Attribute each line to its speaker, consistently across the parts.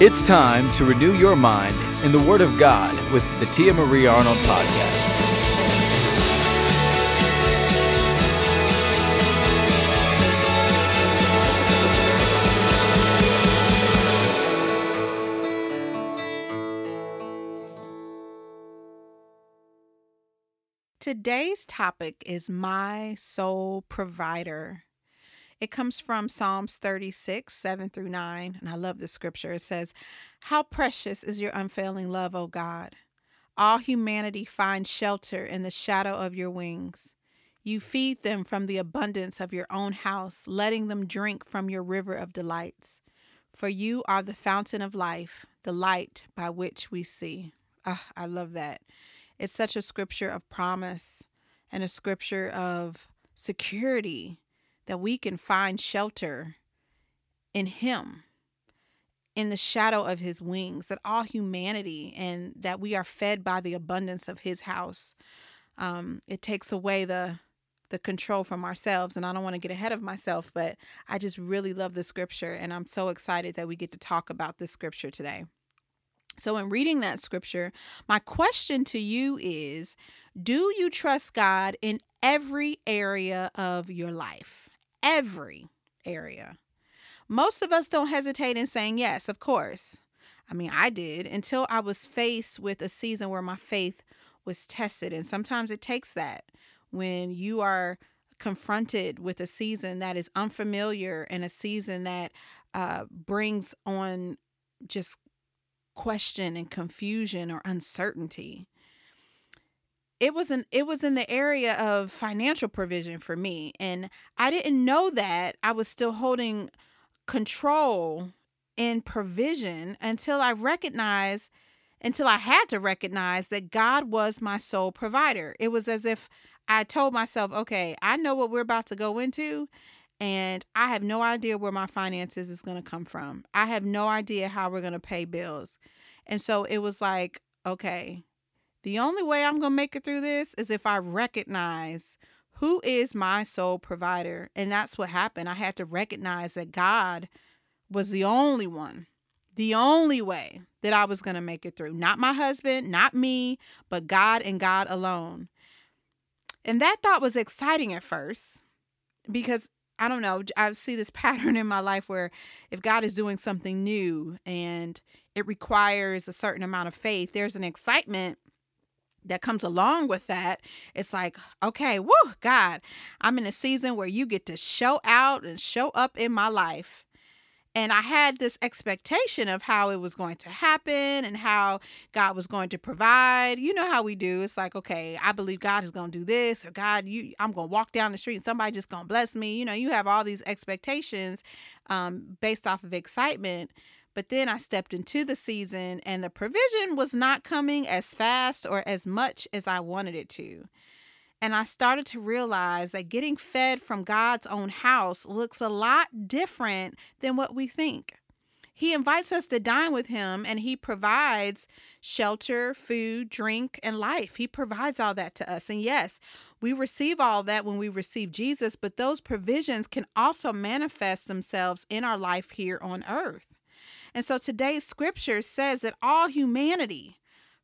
Speaker 1: It's time to renew your mind in the Word of God with the Tia Marie Arnold Podcast.
Speaker 2: Today's topic is my sole provider. It comes from Psalms 36, 7 through 9. And I love this scripture. It says, How precious is your unfailing love, O God! All humanity finds shelter in the shadow of your wings. You feed them from the abundance of your own house, letting them drink from your river of delights. For you are the fountain of life, the light by which we see. Ah, I love that. It's such a scripture of promise and a scripture of security that we can find shelter in Him, in the shadow of His wings, that all humanity and that we are fed by the abundance of His house. Um, it takes away the the control from ourselves and I don't want to get ahead of myself but I just really love the scripture and I'm so excited that we get to talk about this scripture today. So, in reading that scripture, my question to you is Do you trust God in every area of your life? Every area. Most of us don't hesitate in saying yes, of course. I mean, I did until I was faced with a season where my faith was tested. And sometimes it takes that when you are confronted with a season that is unfamiliar and a season that uh, brings on just question and confusion or uncertainty it was an it was in the area of financial provision for me and i didn't know that i was still holding control in provision until i recognized until i had to recognize that god was my sole provider it was as if i told myself okay i know what we're about to go into and I have no idea where my finances is going to come from. I have no idea how we're going to pay bills. And so it was like, okay, the only way I'm going to make it through this is if I recognize who is my sole provider. And that's what happened. I had to recognize that God was the only one, the only way that I was going to make it through. Not my husband, not me, but God and God alone. And that thought was exciting at first because I don't know, I see this pattern in my life where if God is doing something new and it requires a certain amount of faith, there's an excitement that comes along with that. It's like, okay, whoo, God, I'm in a season where you get to show out and show up in my life. And I had this expectation of how it was going to happen and how God was going to provide. You know how we do. It's like, okay, I believe God is going to do this, or God, you, I'm going to walk down the street and somebody just going to bless me. You know, you have all these expectations um, based off of excitement. But then I stepped into the season and the provision was not coming as fast or as much as I wanted it to. And I started to realize that getting fed from God's own house looks a lot different than what we think. He invites us to dine with him and he provides shelter, food, drink, and life. He provides all that to us. And yes, we receive all that when we receive Jesus, but those provisions can also manifest themselves in our life here on earth. And so today's scripture says that all humanity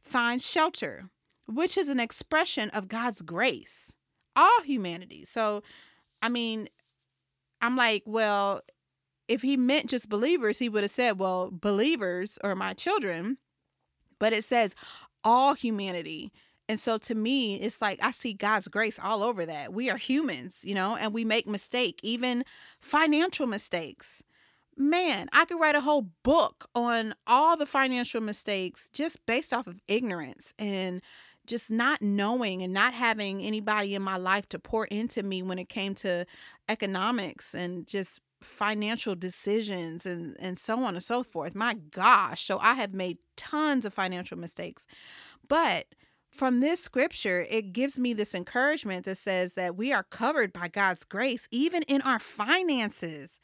Speaker 2: finds shelter which is an expression of God's grace, all humanity. So, I mean, I'm like, well, if he meant just believers, he would have said, well, believers are my children. But it says all humanity. And so to me, it's like I see God's grace all over that. We are humans, you know, and we make mistake, even financial mistakes. Man, I could write a whole book on all the financial mistakes just based off of ignorance and just not knowing and not having anybody in my life to pour into me when it came to economics and just financial decisions and and so on and so forth. My gosh, so I have made tons of financial mistakes. But from this scripture, it gives me this encouragement that says that we are covered by God's grace even in our finances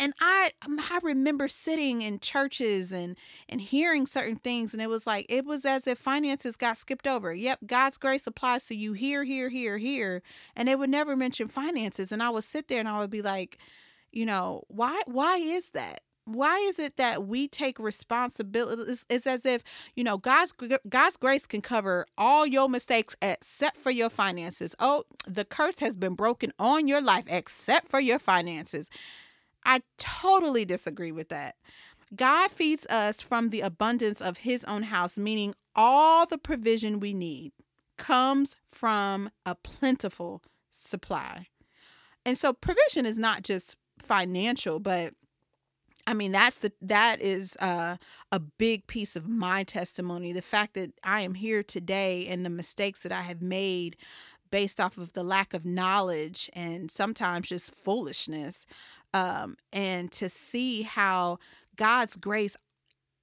Speaker 2: and I um, I remember sitting in churches and and hearing certain things and it was like it was as if finances got skipped over. Yep, God's grace applies to you here, here, here, here, and they would never mention finances and I would sit there and I would be like, you know, why why is that? why is it that we take responsibility it's, it's, as if you know god's god's grace can cover all your mistakes except for your finances oh the curse has been broken on your life except for your finances i totally disagree with that god feeds us from the abundance of his own house meaning all the provision we need comes from a plentiful supply and so provision is not just financial but I mean, that's the that is uh, a big piece of my testimony. The fact that I am here today and the mistakes that I have made based off of the lack of knowledge and sometimes just foolishness, um, and to see how God's grace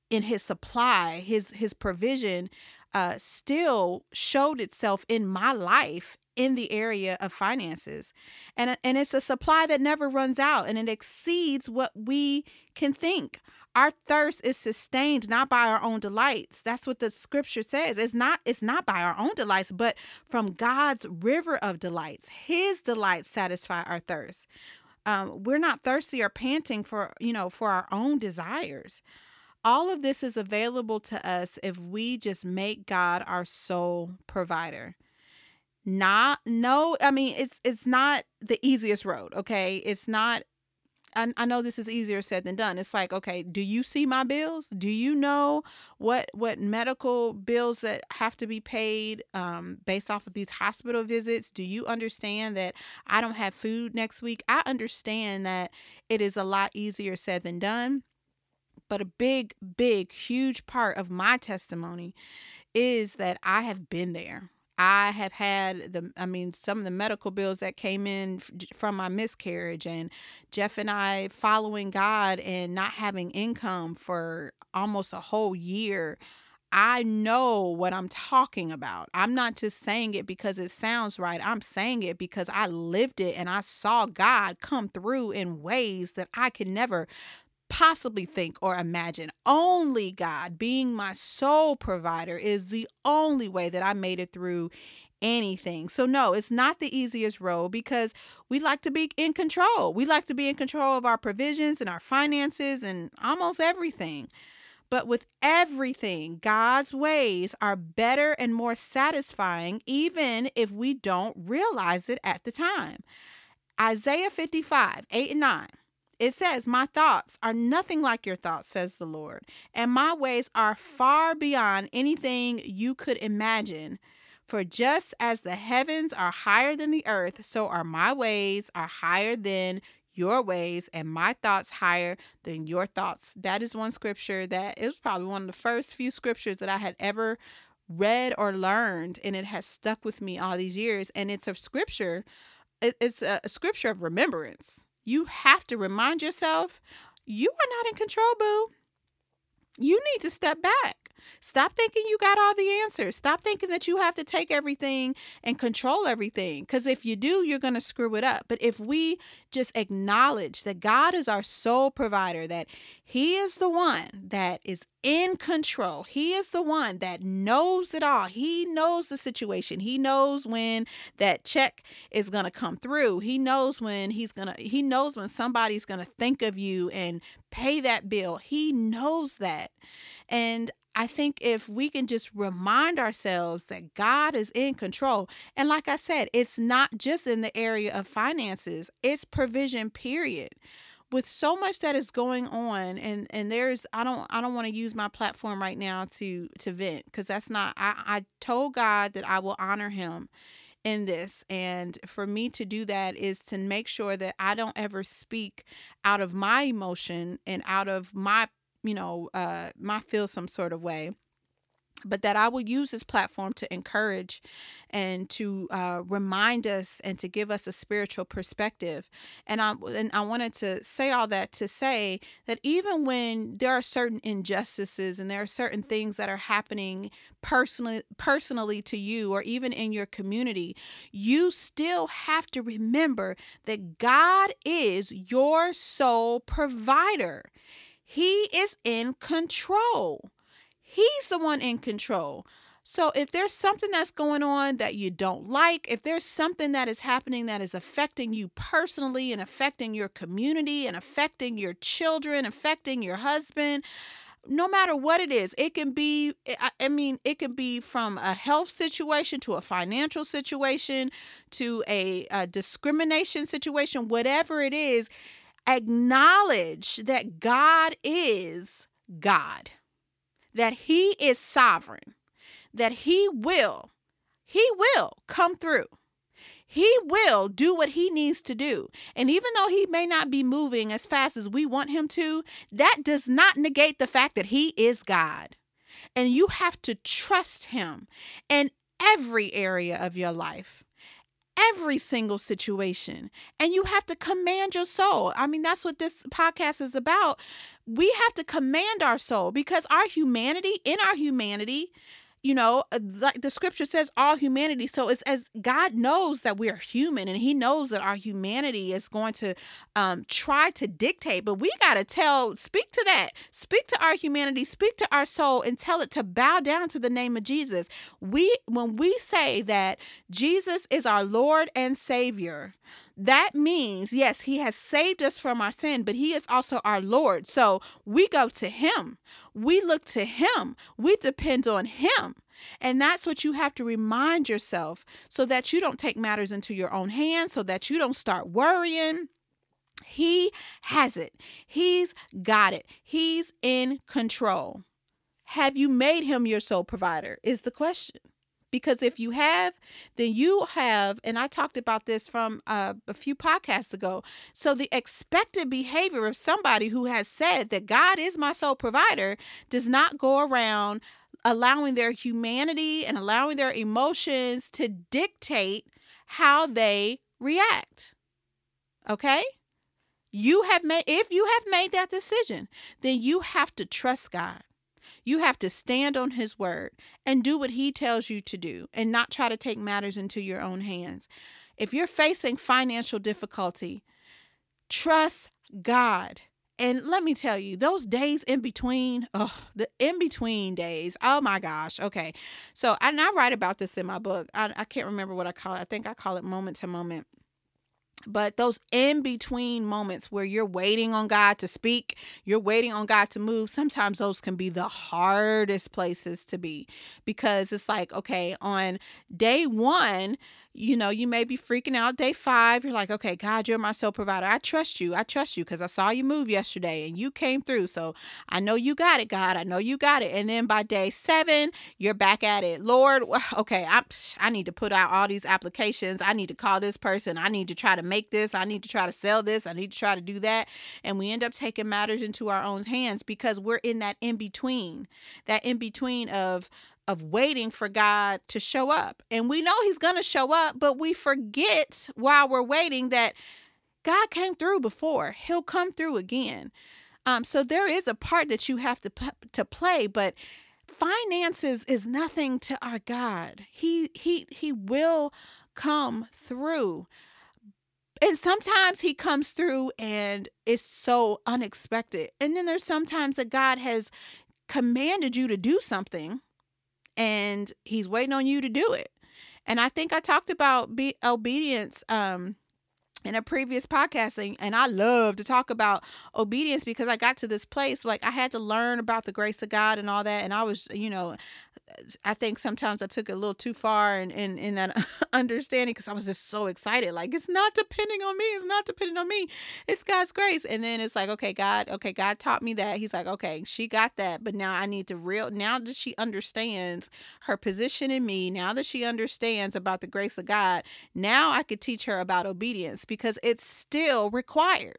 Speaker 2: in His supply, His His provision, uh, still showed itself in my life in the area of finances. And, and it's a supply that never runs out and it exceeds what we can think. Our thirst is sustained not by our own delights. That's what the scripture says. It's not it's not by our own delights, but from God's river of delights. His delights satisfy our thirst. Um, we're not thirsty or panting for you know for our own desires. All of this is available to us if we just make God our sole provider not no i mean it's it's not the easiest road okay it's not I, I know this is easier said than done. It's like okay do you see my bills? Do you know what what medical bills that have to be paid um, based off of these hospital visits? Do you understand that i don't have food next week? I understand that it is a lot easier said than done but a big big huge part of my testimony is that i have been there I have had the, I mean, some of the medical bills that came in from my miscarriage, and Jeff and I following God and not having income for almost a whole year. I know what I'm talking about. I'm not just saying it because it sounds right. I'm saying it because I lived it and I saw God come through in ways that I could never possibly think or imagine. Only God, being my sole provider, is the only way that I made it through anything. So, no, it's not the easiest road because we like to be in control. We like to be in control of our provisions and our finances and almost everything. But with everything, God's ways are better and more satisfying, even if we don't realize it at the time. Isaiah 55, 8 and 9 it says, My thoughts are nothing like your thoughts, says the Lord, and my ways are far beyond anything you could imagine. For just as the heavens are higher than the earth, so are my ways are higher than your ways and my thoughts higher than your thoughts. That is one scripture that it was probably one of the first few scriptures that I had ever read or learned and it has stuck with me all these years and it's a scripture it's a scripture of remembrance you have to remind yourself you are not in control, boo. You need to step back. Stop thinking you got all the answers. Stop thinking that you have to take everything and control everything. Because if you do, you're going to screw it up. But if we just acknowledge that God is our sole provider, that He is the one that is in control, He is the one that knows it all. He knows the situation. He knows when that check is going to come through. He knows when He's going to, He knows when somebody's going to think of you and pay that bill. He knows that. And I think if we can just remind ourselves that God is in control, and like I said, it's not just in the area of finances, it's provision, period. With so much that is going on, and and there's I don't I don't want to use my platform right now to to vent because that's not I I told God that I will honor Him in this. And for me to do that is to make sure that I don't ever speak out of my emotion and out of my you know, uh, might feel some sort of way but that I will use this platform to encourage and to uh, remind us and to give us a spiritual perspective. And I and I wanted to say all that to say that even when there are certain injustices and there are certain things that are happening personally personally to you or even in your community, you still have to remember that God is your sole provider. He is in control. He's the one in control. So if there's something that's going on that you don't like, if there's something that is happening that is affecting you personally and affecting your community and affecting your children, affecting your husband, no matter what it is, it can be, I mean, it can be from a health situation to a financial situation to a, a discrimination situation, whatever it is, acknowledge that God is God, that He is sovereign that he will, he will come through. He will do what he needs to do. And even though he may not be moving as fast as we want him to, that does not negate the fact that he is God. And you have to trust him in every area of your life every single situation and you have to command your soul. I mean, that's what this podcast is about. We have to command our soul because our humanity, in our humanity, you know, uh, like the scripture says, all humanity. So it's as God knows that we're human and He knows that our humanity is going to um, try to dictate, but we got to tell, speak to that, speak to our humanity, speak to our soul, and tell it to bow down to the name of Jesus. We, when we say that Jesus is our Lord and Savior, that means, yes, He has saved us from our sin, but He is also our Lord. So we go to Him. We look to Him. We depend on Him. And that's what you have to remind yourself so that you don't take matters into your own hands, so that you don't start worrying. He has it, He's got it, He's in control. Have you made Him your sole provider? Is the question. Because if you have, then you have, and I talked about this from uh, a few podcasts ago. So, the expected behavior of somebody who has said that God is my sole provider does not go around allowing their humanity and allowing their emotions to dictate how they react. Okay? You have made, if you have made that decision, then you have to trust God. You have to stand on His word and do what He tells you to do and not try to take matters into your own hands. If you're facing financial difficulty, trust God. And let me tell you, those days in between, oh, the in between days, oh my gosh. Okay. So, and I write about this in my book. I, I can't remember what I call it. I think I call it moment to moment but those in between moments where you're waiting on God to speak, you're waiting on God to move, sometimes those can be the hardest places to be. Because it's like, okay, on day one, you know, you may be freaking out day five. You're like, okay, God, you're my sole provider. I trust you. I trust you because I saw you move yesterday and you came through. So I know you got it, God. I know you got it. And then by day seven, you're back at it. Lord, okay, I'm, I need to put out all these applications. I need to call this person. I need to try to make this. I need to try to sell this. I need to try to do that. And we end up taking matters into our own hands because we're in that in between, that in between of, of waiting for God to show up. And we know He's going to show up, but we forget while we're waiting that God came through before. He'll come through again. Um, so there is a part that you have to to play, but finances is nothing to our God. He he he will come through. And sometimes he comes through and it's so unexpected. And then there's sometimes that God has commanded you to do something and he's waiting on you to do it. And I think I talked about be obedience um in a previous podcasting and I love to talk about obedience because I got to this place like I had to learn about the grace of God and all that and I was you know I think sometimes I took it a little too far in, in, in that understanding because I was just so excited. Like, it's not depending on me. It's not depending on me. It's God's grace. And then it's like, okay, God, okay, God taught me that. He's like, okay, she got that. But now I need to real, now that she understands her position in me, now that she understands about the grace of God, now I could teach her about obedience because it's still required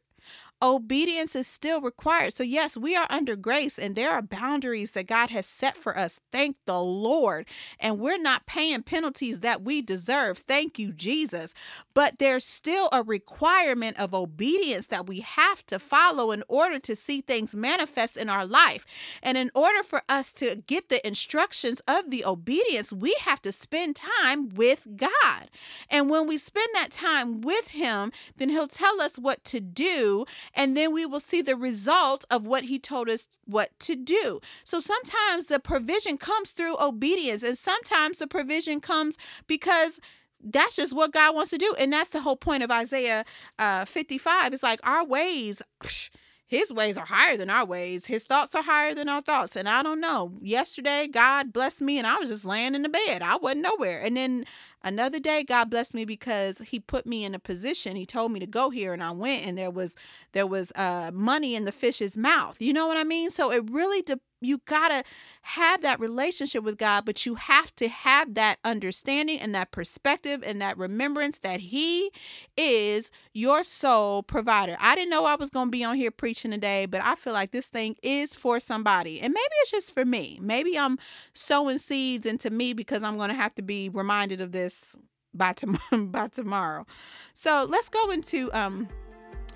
Speaker 2: obedience is still required. So, yes, we are under grace and there are boundaries that God has set for us. Thank the Lord. And we're not paying penalties that we deserve. Thank you, Jesus. But there's still a requirement of obedience that we have to follow in order to see things manifest in our life. And in order for us to get the instructions of the obedience, we have to spend time with God. And when we spend that time with Him, then He'll tell us what to do and then we will see the result of what he told us what to do. So sometimes the provision comes through obedience, and sometimes the provision comes because that's just what God wants to do. And that's the whole point of Isaiah uh, 55. It's like our ways. Psh, his ways are higher than our ways. His thoughts are higher than our thoughts. And I don't know. Yesterday, God blessed me and I was just laying in the bed. I wasn't nowhere. And then another day, God blessed me because he put me in a position. He told me to go here and I went and there was there was uh money in the fish's mouth. You know what I mean? So it really you gotta have that relationship with God, but you have to have that understanding and that perspective and that remembrance that He is your sole provider. I didn't know I was gonna be on here preaching today, but I feel like this thing is for somebody. And maybe it's just for me. Maybe I'm sowing seeds into me because I'm gonna have to be reminded of this by tomorrow by tomorrow. So let's go into um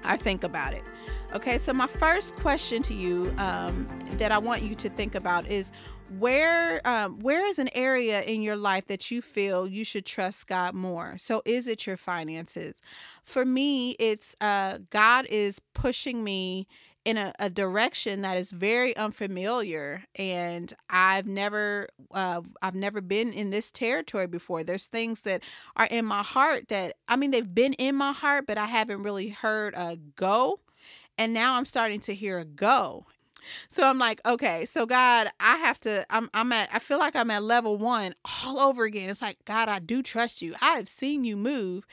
Speaker 2: I think about it. Okay, so my first question to you um, that I want you to think about is where um, where is an area in your life that you feel you should trust God more? So is it your finances? For me, it's uh, God is pushing me in a, a direction that is very unfamiliar and i've never uh, i've never been in this territory before. There's things that are in my heart that i mean they've been in my heart but i haven't really heard a go and now i'm starting to hear a go. So i'm like okay so god i have to i'm, I'm at i feel like i'm at level one all over again. It's like god i do trust you. I have seen you move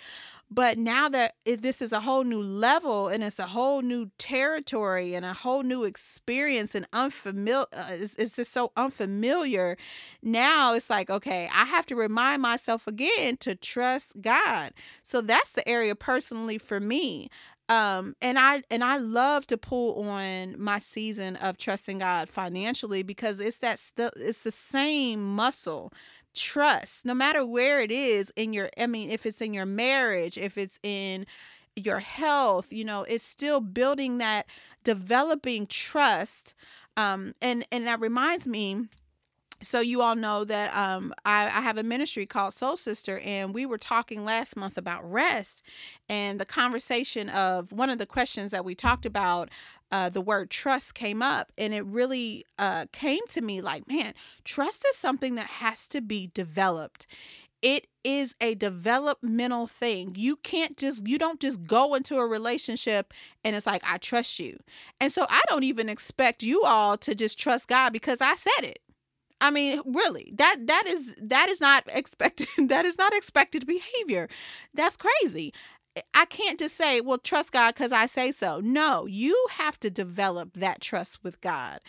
Speaker 2: but now that this is a whole new level and it's a whole new territory and a whole new experience and unfamiliar, uh, it's, it's just so unfamiliar. Now it's like, okay, I have to remind myself again to trust God. So that's the area personally for me um and i and i love to pull on my season of trusting god financially because it's that it's the same muscle trust no matter where it is in your i mean if it's in your marriage if it's in your health you know it's still building that developing trust um and and that reminds me so you all know that um, I, I, have a ministry called Soul Sister, and we were talking last month about rest, and the conversation of one of the questions that we talked about, uh, the word trust came up, and it really uh, came to me like, man, trust is something that has to be developed. It is a developmental thing. You can't just, you don't just go into a relationship and it's like, I trust you. And so I don't even expect you all to just trust God because I said it. I mean, really, that that is that is not expected. that is not expected behavior. That's crazy. I can't just say, well, trust God because I say so. No, you have to develop that trust with God.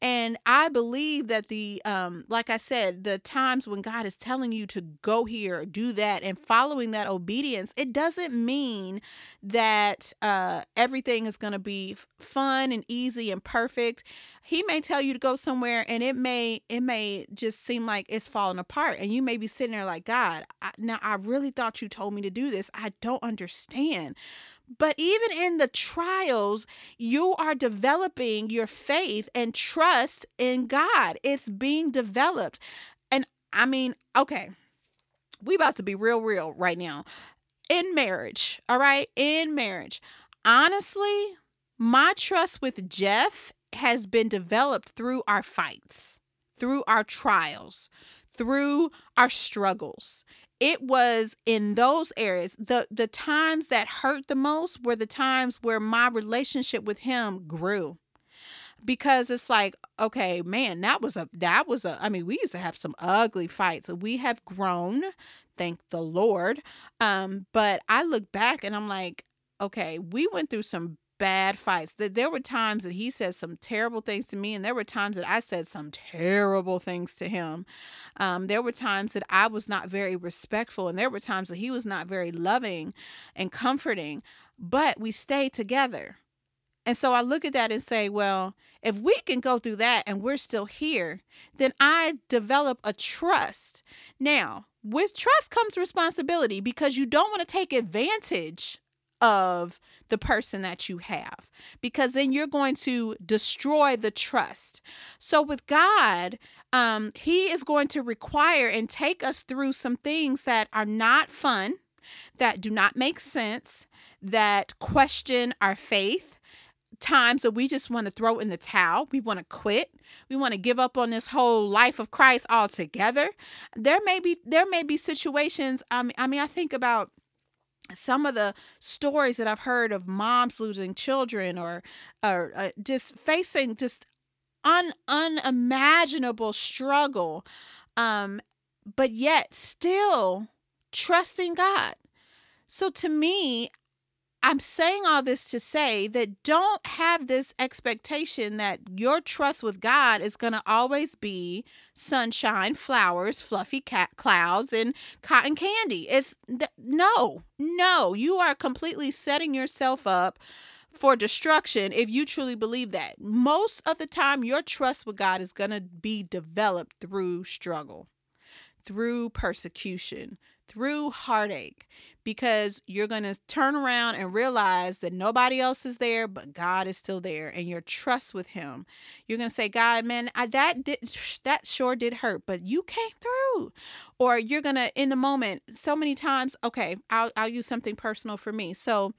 Speaker 2: And I believe that the, um, like I said, the times when God is telling you to go here, do that, and following that obedience, it doesn't mean that uh, everything is going to be fun and easy and perfect he may tell you to go somewhere and it may it may just seem like it's falling apart and you may be sitting there like god I, now i really thought you told me to do this i don't understand but even in the trials, you are developing your faith and trust in God. It's being developed. And I mean, okay, we about to be real, real right now. In marriage, all right, in marriage, honestly, my trust with Jeff has been developed through our fights, through our trials, through our struggles. It was in those areas. The the times that hurt the most were the times where my relationship with him grew. Because it's like okay man that was a that was a i mean we used to have some ugly fights. We have grown thank the lord. Um but i look back and i'm like okay we went through some bad fights. That there were times that he said some terrible things to me, and there were times that I said some terrible things to him. Um, there were times that I was not very respectful, and there were times that he was not very loving and comforting. But we stayed together. And so I look at that and say, well, if we can go through that and we're still here, then I develop a trust. Now, with trust comes responsibility because you don't want to take advantage of the person that you have because then you're going to destroy the trust. So with God, um, He is going to require and take us through some things that are not fun, that do not make sense, that question our faith. times that we just want to throw in the towel. We want to quit. We want to give up on this whole life of Christ altogether. There may be there may be situations. Mean, I mean, I think about some of the stories that I've heard of moms losing children or or uh, just facing just un unimaginable struggle, um, but yet still trusting God. So to me, I'm saying all this to say that don't have this expectation that your trust with God is going to always be sunshine, flowers, fluffy cat clouds, and cotton candy. It's th- no, no. You are completely setting yourself up for destruction if you truly believe that. Most of the time, your trust with God is going to be developed through struggle, through persecution, through heartache because you're going to turn around and realize that nobody else is there but God is still there and your trust with him you're going to say God man I, that did that sure did hurt but you came through or you're going to in the moment so many times okay I'll I'll use something personal for me so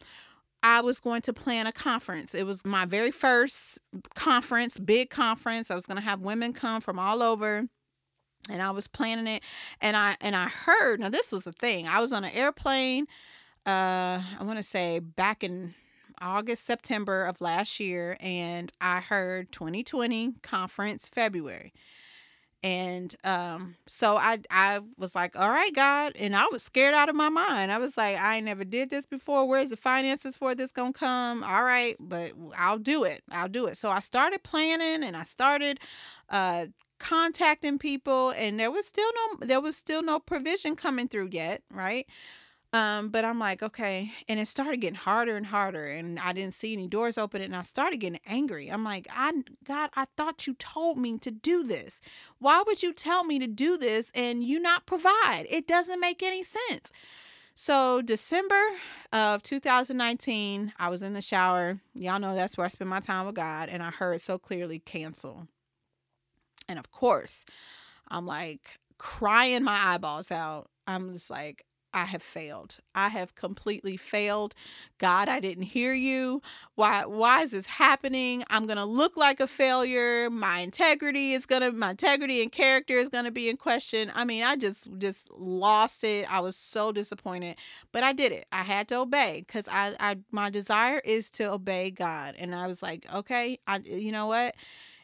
Speaker 2: I was going to plan a conference. It was my very first conference, big conference. I was going to have women come from all over and I was planning it and I and I heard now this was a thing. I was on an airplane uh I want to say back in August September of last year and I heard 2020 conference February. And um so I I was like, "All right, God." And I was scared out of my mind. I was like, "I never did this before. Where's the finances for this going to come?" All right, but I'll do it. I'll do it. So I started planning and I started uh contacting people and there was still no there was still no provision coming through yet right? Um but i'm like okay and it started getting harder and harder and i didn't see any doors open and i started getting angry. I'm like i god i thought you told me to do this. Why would you tell me to do this and you not provide? It doesn't make any sense. So december of 2019 i was in the shower. Y'all know that's where i spend my time with god and i heard so clearly cancel and of course, I'm like crying my eyeballs out. I'm just like, I have failed. I have completely failed. God, I didn't hear you. Why why is this happening? I'm going to look like a failure. My integrity is going to my integrity and character is going to be in question. I mean, I just just lost it. I was so disappointed, but I did it. I had to obey cuz I I my desire is to obey God. And I was like, okay, I you know what?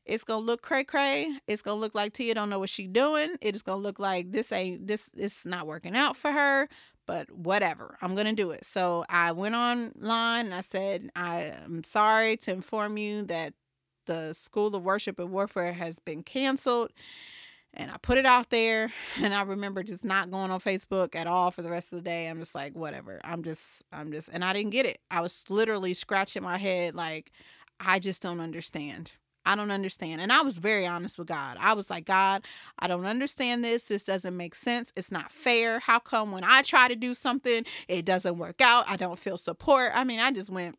Speaker 2: It's gonna look cray cray. It's gonna look like Tia don't know what she doing. It is gonna look like this ain't this this not working out for her. But whatever, I'm gonna do it. So I went online and I said, I am sorry to inform you that the School of Worship and Warfare has been canceled. And I put it out there, and I remember just not going on Facebook at all for the rest of the day. I'm just like, whatever. I'm just, I'm just, and I didn't get it. I was literally scratching my head, like, I just don't understand. I don't understand. And I was very honest with God. I was like, God, I don't understand this. This doesn't make sense. It's not fair. How come when I try to do something, it doesn't work out? I don't feel support. I mean, I just went,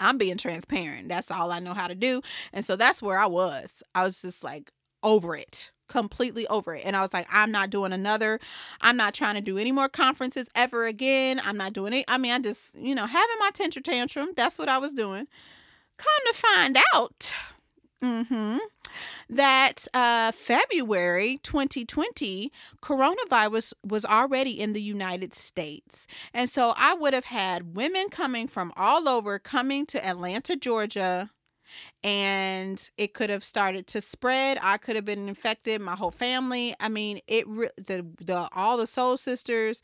Speaker 2: I'm being transparent. That's all I know how to do. And so that's where I was. I was just like over it completely over it. And I was like, I'm not doing another. I'm not trying to do any more conferences ever again. I'm not doing it. I mean, I just, you know, having my tantrum. That's what I was doing. Come to find out, Mm-hmm. That uh, February 2020, coronavirus was already in the United States. And so I would have had women coming from all over coming to Atlanta, Georgia, and it could have started to spread. I could have been infected, my whole family. I mean, it the the all the soul sisters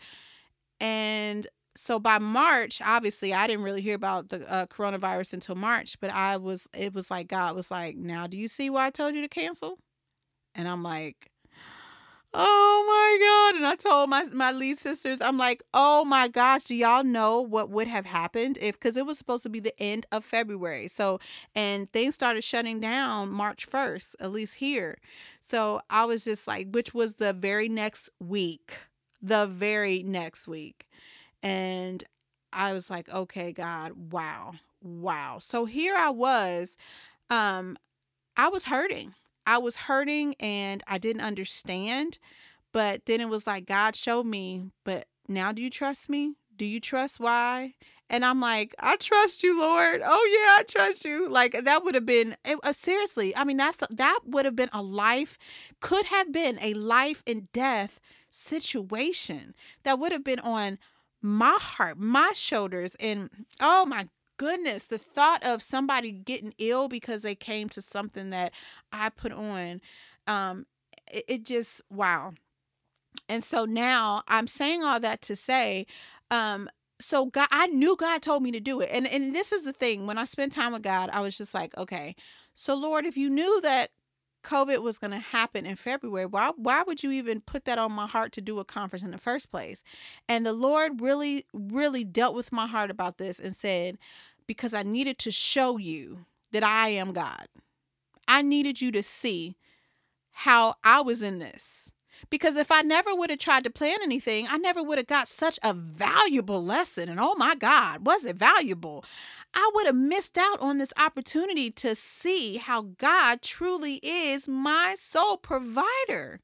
Speaker 2: and so by March, obviously, I didn't really hear about the uh, coronavirus until March, but I was, it was like, God was like, now do you see why I told you to cancel? And I'm like, oh my God. And I told my, my lead sisters, I'm like, oh my gosh, do y'all know what would have happened if, because it was supposed to be the end of February. So, and things started shutting down March 1st, at least here. So I was just like, which was the very next week, the very next week. And I was like, okay, God, wow, wow. So here I was, um, I was hurting. I was hurting and I didn't understand. But then it was like God showed me, but now do you trust me? Do you trust why? And I'm like, I trust you, Lord. Oh yeah, I trust you. Like that would have been it, uh, seriously. I mean, that's that would have been a life, could have been a life and death situation that would have been on my heart, my shoulders, and oh my goodness, the thought of somebody getting ill because they came to something that I put on, um, it, it just wow. And so now I'm saying all that to say, um, so God, I knew God told me to do it. And and this is the thing. When I spent time with God, I was just like, okay, so Lord, if you knew that COVID was going to happen in February, why why would you even put that on my heart to do a conference in the first place? And the Lord really really dealt with my heart about this and said, because I needed to show you that I am God. I needed you to see how I was in this. Because if I never would have tried to plan anything, I never would have got such a valuable lesson. And oh my God, was it valuable? I would have missed out on this opportunity to see how God truly is my sole provider.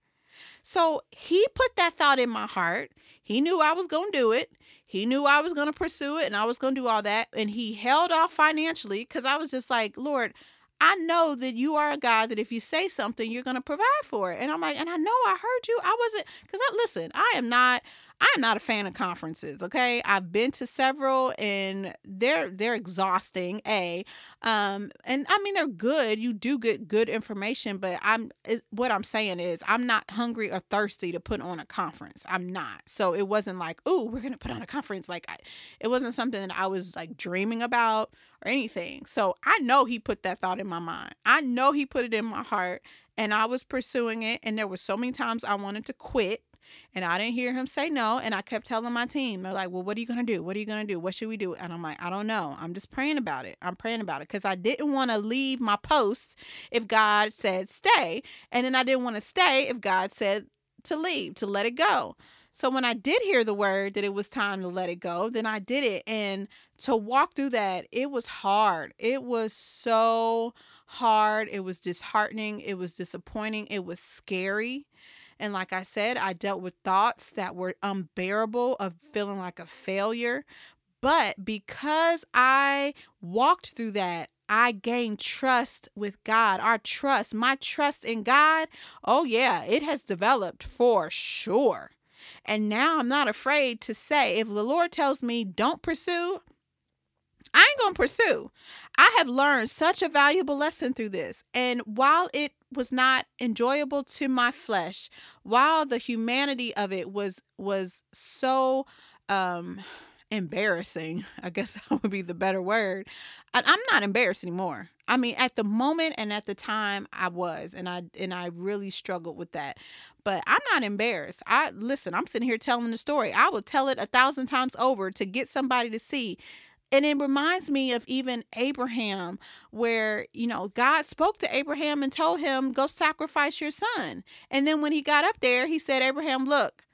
Speaker 2: So he put that thought in my heart. He knew I was going to do it. He knew I was going to pursue it and I was going to do all that. And he held off financially because I was just like, Lord, I know that you are a God that if you say something, you're going to provide for it. And I'm like, and I know I heard you. I wasn't, because I, listen, I am not, I am not a fan of conferences. Okay, I've been to several, and they're they're exhausting. A, um, and I mean they're good. You do get good information, but I'm what I'm saying is I'm not hungry or thirsty to put on a conference. I'm not. So it wasn't like, oh, we're gonna put on a conference. Like I, it wasn't something that I was like dreaming about or anything. So I know he put that thought in my mind. I know he put it in my heart, and I was pursuing it. And there were so many times I wanted to quit and I didn't hear him say no. And I kept telling my team, they're like, well, what are you going to do? What are you going to do? What should we do? And I'm like, I don't know. I'm just praying about it. I'm praying about it because I didn't want to leave my post if God said stay. And then I didn't want to stay if God said to leave, to let it go. So when I did hear the word that it was time to let it go, then I did it. And to walk through that, it was hard. It was so hard. It was disheartening. It was disappointing. It was scary. And like I said, I dealt with thoughts that were unbearable of feeling like a failure. But because I walked through that, I gained trust with God. Our trust, my trust in God, oh yeah, it has developed for sure. And now I'm not afraid to say, if the Lord tells me don't pursue, I ain't going to pursue. I have learned such a valuable lesson through this. And while it was not enjoyable to my flesh, while the humanity of it was was so um embarrassing, I guess that would be the better word. I, I'm not embarrassed anymore. I mean, at the moment and at the time I was, and I and I really struggled with that. But I'm not embarrassed. I listen, I'm sitting here telling the story. I will tell it a thousand times over to get somebody to see and it reminds me of even Abraham, where, you know, God spoke to Abraham and told him, go sacrifice your son. And then when he got up there, he said, Abraham, look,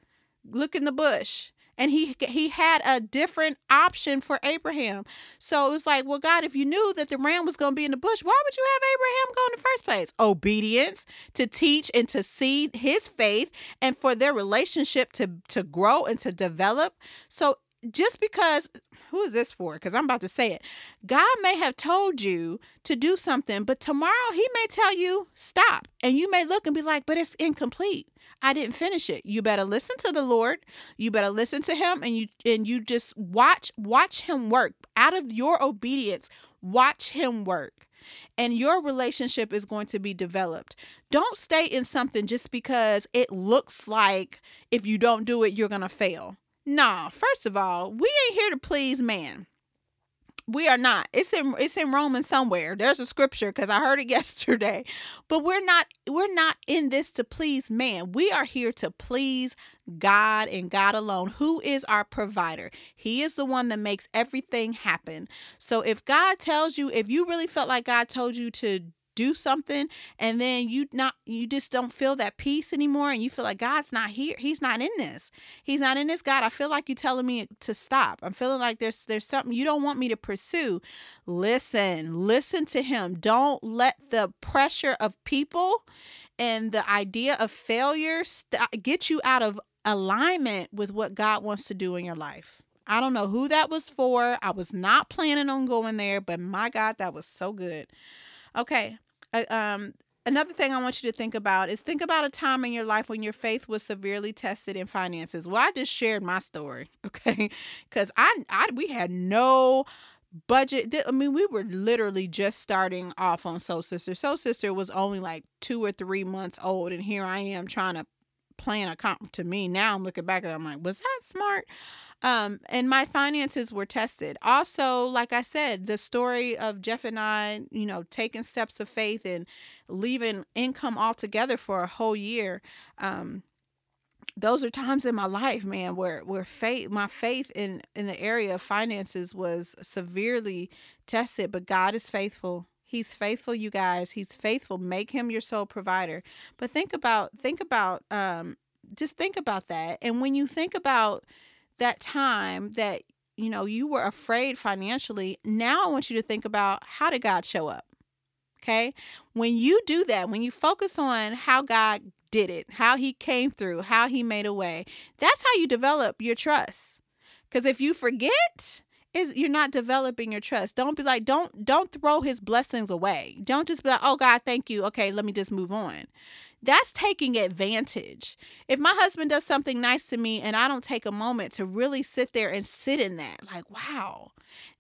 Speaker 2: look in the bush. And he he had a different option for Abraham. So it was like, well, God, if you knew that the ram was going to be in the bush, why would you have Abraham go in the first place? Obedience to teach and to see his faith and for their relationship to to grow and to develop. So just because who is this for? Because I'm about to say it. God may have told you to do something, but tomorrow He may tell you stop. And you may look and be like, but it's incomplete. I didn't finish it. You better listen to the Lord. You better listen to Him and you and you just watch, watch Him work. Out of your obedience, watch Him work and your relationship is going to be developed. Don't stay in something just because it looks like if you don't do it, you're going to fail. Nah, first of all, we ain't here to please man. We are not. It's in it's in Romans somewhere. There's a scripture because I heard it yesterday. But we're not we're not in this to please man. We are here to please God and God alone, who is our provider. He is the one that makes everything happen. So if God tells you, if you really felt like God told you to do something and then you not you just don't feel that peace anymore and you feel like God's not here. He's not in this. He's not in this. God, I feel like you're telling me to stop. I'm feeling like there's there's something you don't want me to pursue. Listen, listen to him. Don't let the pressure of people and the idea of failure st- uh, get you out of alignment with what God wants to do in your life. I don't know who that was for. I was not planning on going there, but my God, that was so good. Okay. Um, another thing I want you to think about is think about a time in your life when your faith was severely tested in finances. Well, I just shared my story, okay? Because I, I, we had no budget. I mean, we were literally just starting off on Soul Sister. Soul Sister was only like two or three months old, and here I am trying to plan a comp to me. Now I'm looking back and I'm like, was that smart? Um, and my finances were tested. Also, like I said, the story of Jeff and I, you know, taking steps of faith and leaving income altogether for a whole year. Um, those are times in my life, man, where where faith, my faith in in the area of finances was severely tested. But God is faithful. He's faithful, you guys. He's faithful. Make him your sole provider. But think about think about um just think about that. And when you think about that time that you know you were afraid financially, now I want you to think about how did God show up? Okay? When you do that, when you focus on how God did it, how he came through, how he made a way, that's how you develop your trust. Cuz if you forget, is you're not developing your trust. Don't be like don't don't throw his blessings away. Don't just be like, "Oh God, thank you. Okay, let me just move on." That's taking advantage. If my husband does something nice to me and I don't take a moment to really sit there and sit in that, like, "Wow."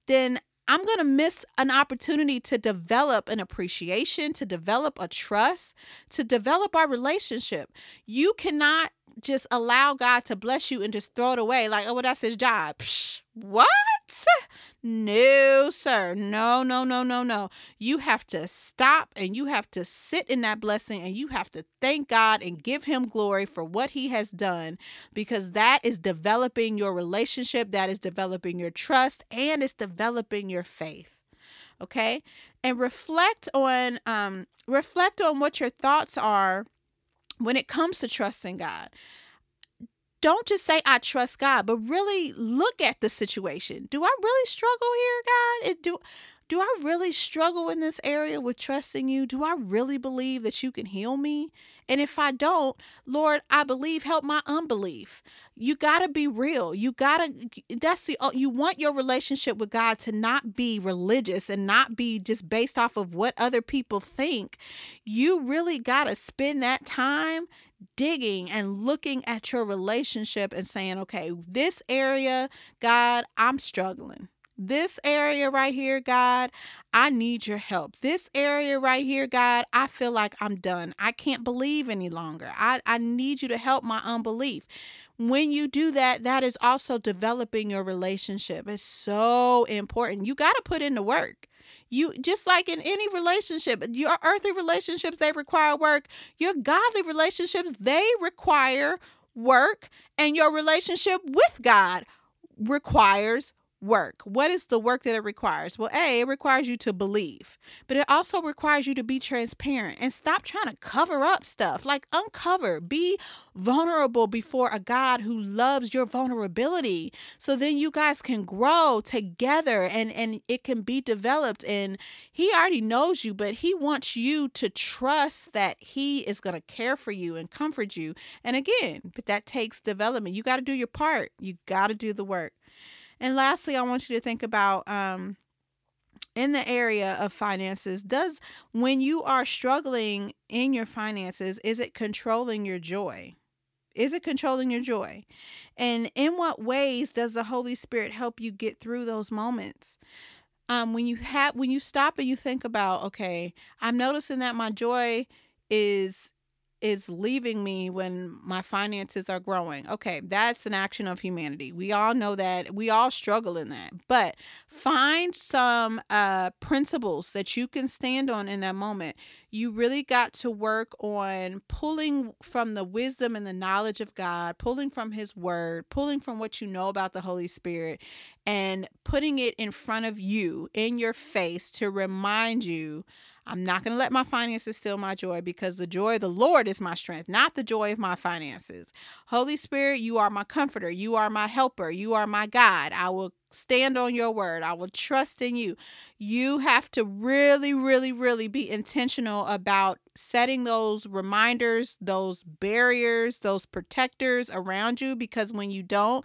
Speaker 2: Then I'm going to miss an opportunity to develop an appreciation, to develop a trust, to develop our relationship. You cannot just allow God to bless you and just throw it away like, oh, well, that's his job. Psh, what? No, sir. No, no, no, no, no. You have to stop and you have to sit in that blessing and you have to thank God and give him glory for what he has done because that is developing your relationship, that is developing your trust, and it's developing your faith. Okay? And reflect on um reflect on what your thoughts are when it comes to trusting God don't just say I trust God, but really look at the situation. Do I really struggle here, God? It, do do I really struggle in this area with trusting you? Do I really believe that you can heal me? And if I don't, Lord, I believe help my unbelief. You got to be real. You got to that's the uh, you want your relationship with God to not be religious and not be just based off of what other people think. You really got to spend that time digging and looking at your relationship and saying, okay, this area, God, I'm struggling. This area right here, God, I need your help. This area right here, God, I feel like I'm done. I can't believe any longer. I, I need you to help my unbelief. When you do that, that is also developing your relationship. It's so important. You got to put in the work. You just like in any relationship, your earthly relationships they require work. Your godly relationships they require work, and your relationship with God requires work. What is the work that it requires? Well, A, it requires you to believe, but it also requires you to be transparent and stop trying to cover up stuff. Like uncover, be vulnerable before a God who loves your vulnerability. So then you guys can grow together and and it can be developed and he already knows you, but he wants you to trust that he is going to care for you and comfort you. And again, but that takes development. You got to do your part. You got to do the work. And lastly, I want you to think about um, in the area of finances does when you are struggling in your finances is it controlling your joy? Is it controlling your joy? And in what ways does the holy spirit help you get through those moments? Um, when you have when you stop and you think about okay i'm noticing that my joy is is leaving me when my finances are growing. Okay, that's an action of humanity. We all know that. We all struggle in that. But find some uh principles that you can stand on in that moment. You really got to work on pulling from the wisdom and the knowledge of God, pulling from his word, pulling from what you know about the Holy Spirit and putting it in front of you in your face to remind you I'm not going to let my finances steal my joy because the joy of the Lord is my strength, not the joy of my finances. Holy Spirit, you are my comforter. You are my helper. You are my God. I will stand on your word. I will trust in you. You have to really, really, really be intentional about setting those reminders, those barriers, those protectors around you because when you don't,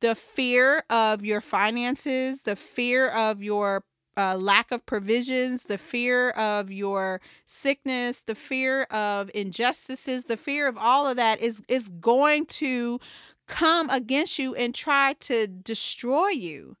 Speaker 2: the fear of your finances, the fear of your uh, lack of provisions, the fear of your sickness, the fear of injustices, the fear of all of that is is going to come against you and try to destroy you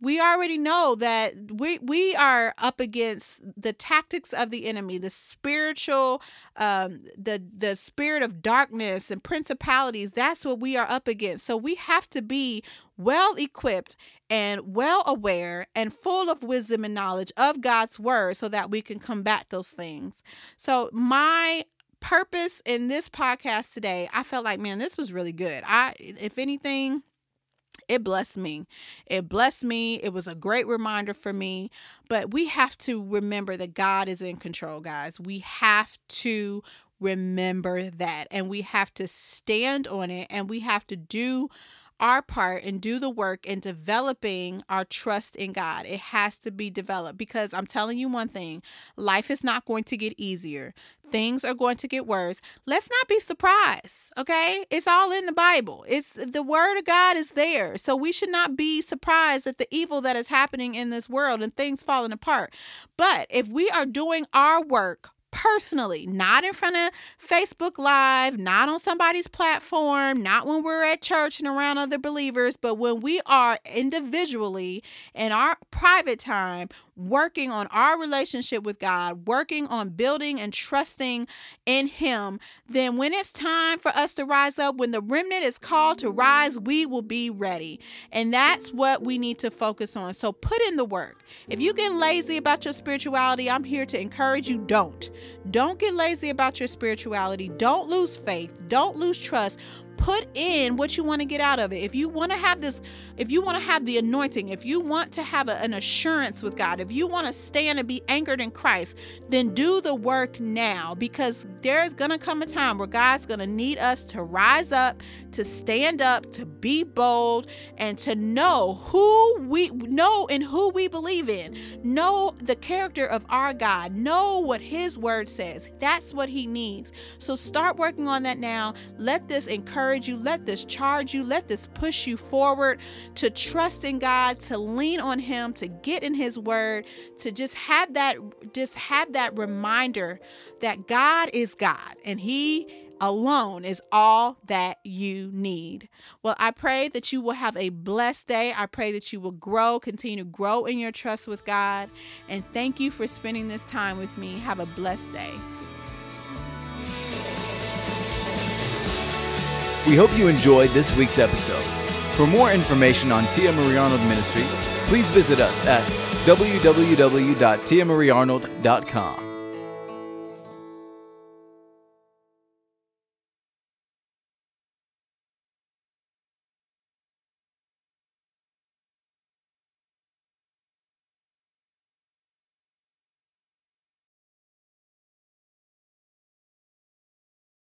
Speaker 2: we already know that we we are up against the tactics of the enemy the spiritual um the the spirit of darkness and principalities. That's what we are up against. So we have to be well equipped and well aware and full of wisdom and knowledge of God's word so that we can combat those things. So my purpose in this podcast today i felt like man this was really good. I if anything it blessed me. It blessed me. It was a great reminder for me. But we have to remember that God is in control, guys. We have to remember that and we have to stand on it and we have to do our part and do the work in developing our trust in God. It has to be developed because I'm telling you one thing life is not going to get easier. Things are going to get worse. Let's not be surprised, okay? It's all in the Bible. It's the word of God is there. So we should not be surprised at the evil that is happening in this world and things falling apart. But if we are doing our work personally, not in front of Facebook Live, not on somebody's platform, not when we're at church and around other believers, but when we are individually in our private time working on our relationship with God, working on building and trusting in Him, then when it's time for us to rise up, when the remnant is called to rise, we will be ready. And that's what we need to focus on. So put in the work. If you get lazy about your spirituality, I'm here to encourage you don't. Don't get lazy about your spirituality. Don't lose faith. Don't lose trust put in what you want to get out of it. If you want to have this, if you want to have the anointing, if you want to have a, an assurance with God, if you want to stand and be anchored in Christ, then do the work now because there's going to come a time where God's going to need us to rise up, to stand up, to be bold, and to know who we know and who we believe in. Know the character of our God. Know what His word says. That's what He needs. So start working on that now. Let this encourage encourage you, let this charge you, let this push you forward to trust in God, to lean on Him, to get in His Word, to just have that, just have that reminder that God is God and He alone is all that you need. Well, I pray that you will have a blessed day. I pray that you will grow, continue to grow in your trust with God. And thank you for spending this time with me. Have a blessed day.
Speaker 1: We hope you enjoyed this week's episode. For more information on Tia Marie Arnold Ministries, please visit us at www.tiamariearnold.com.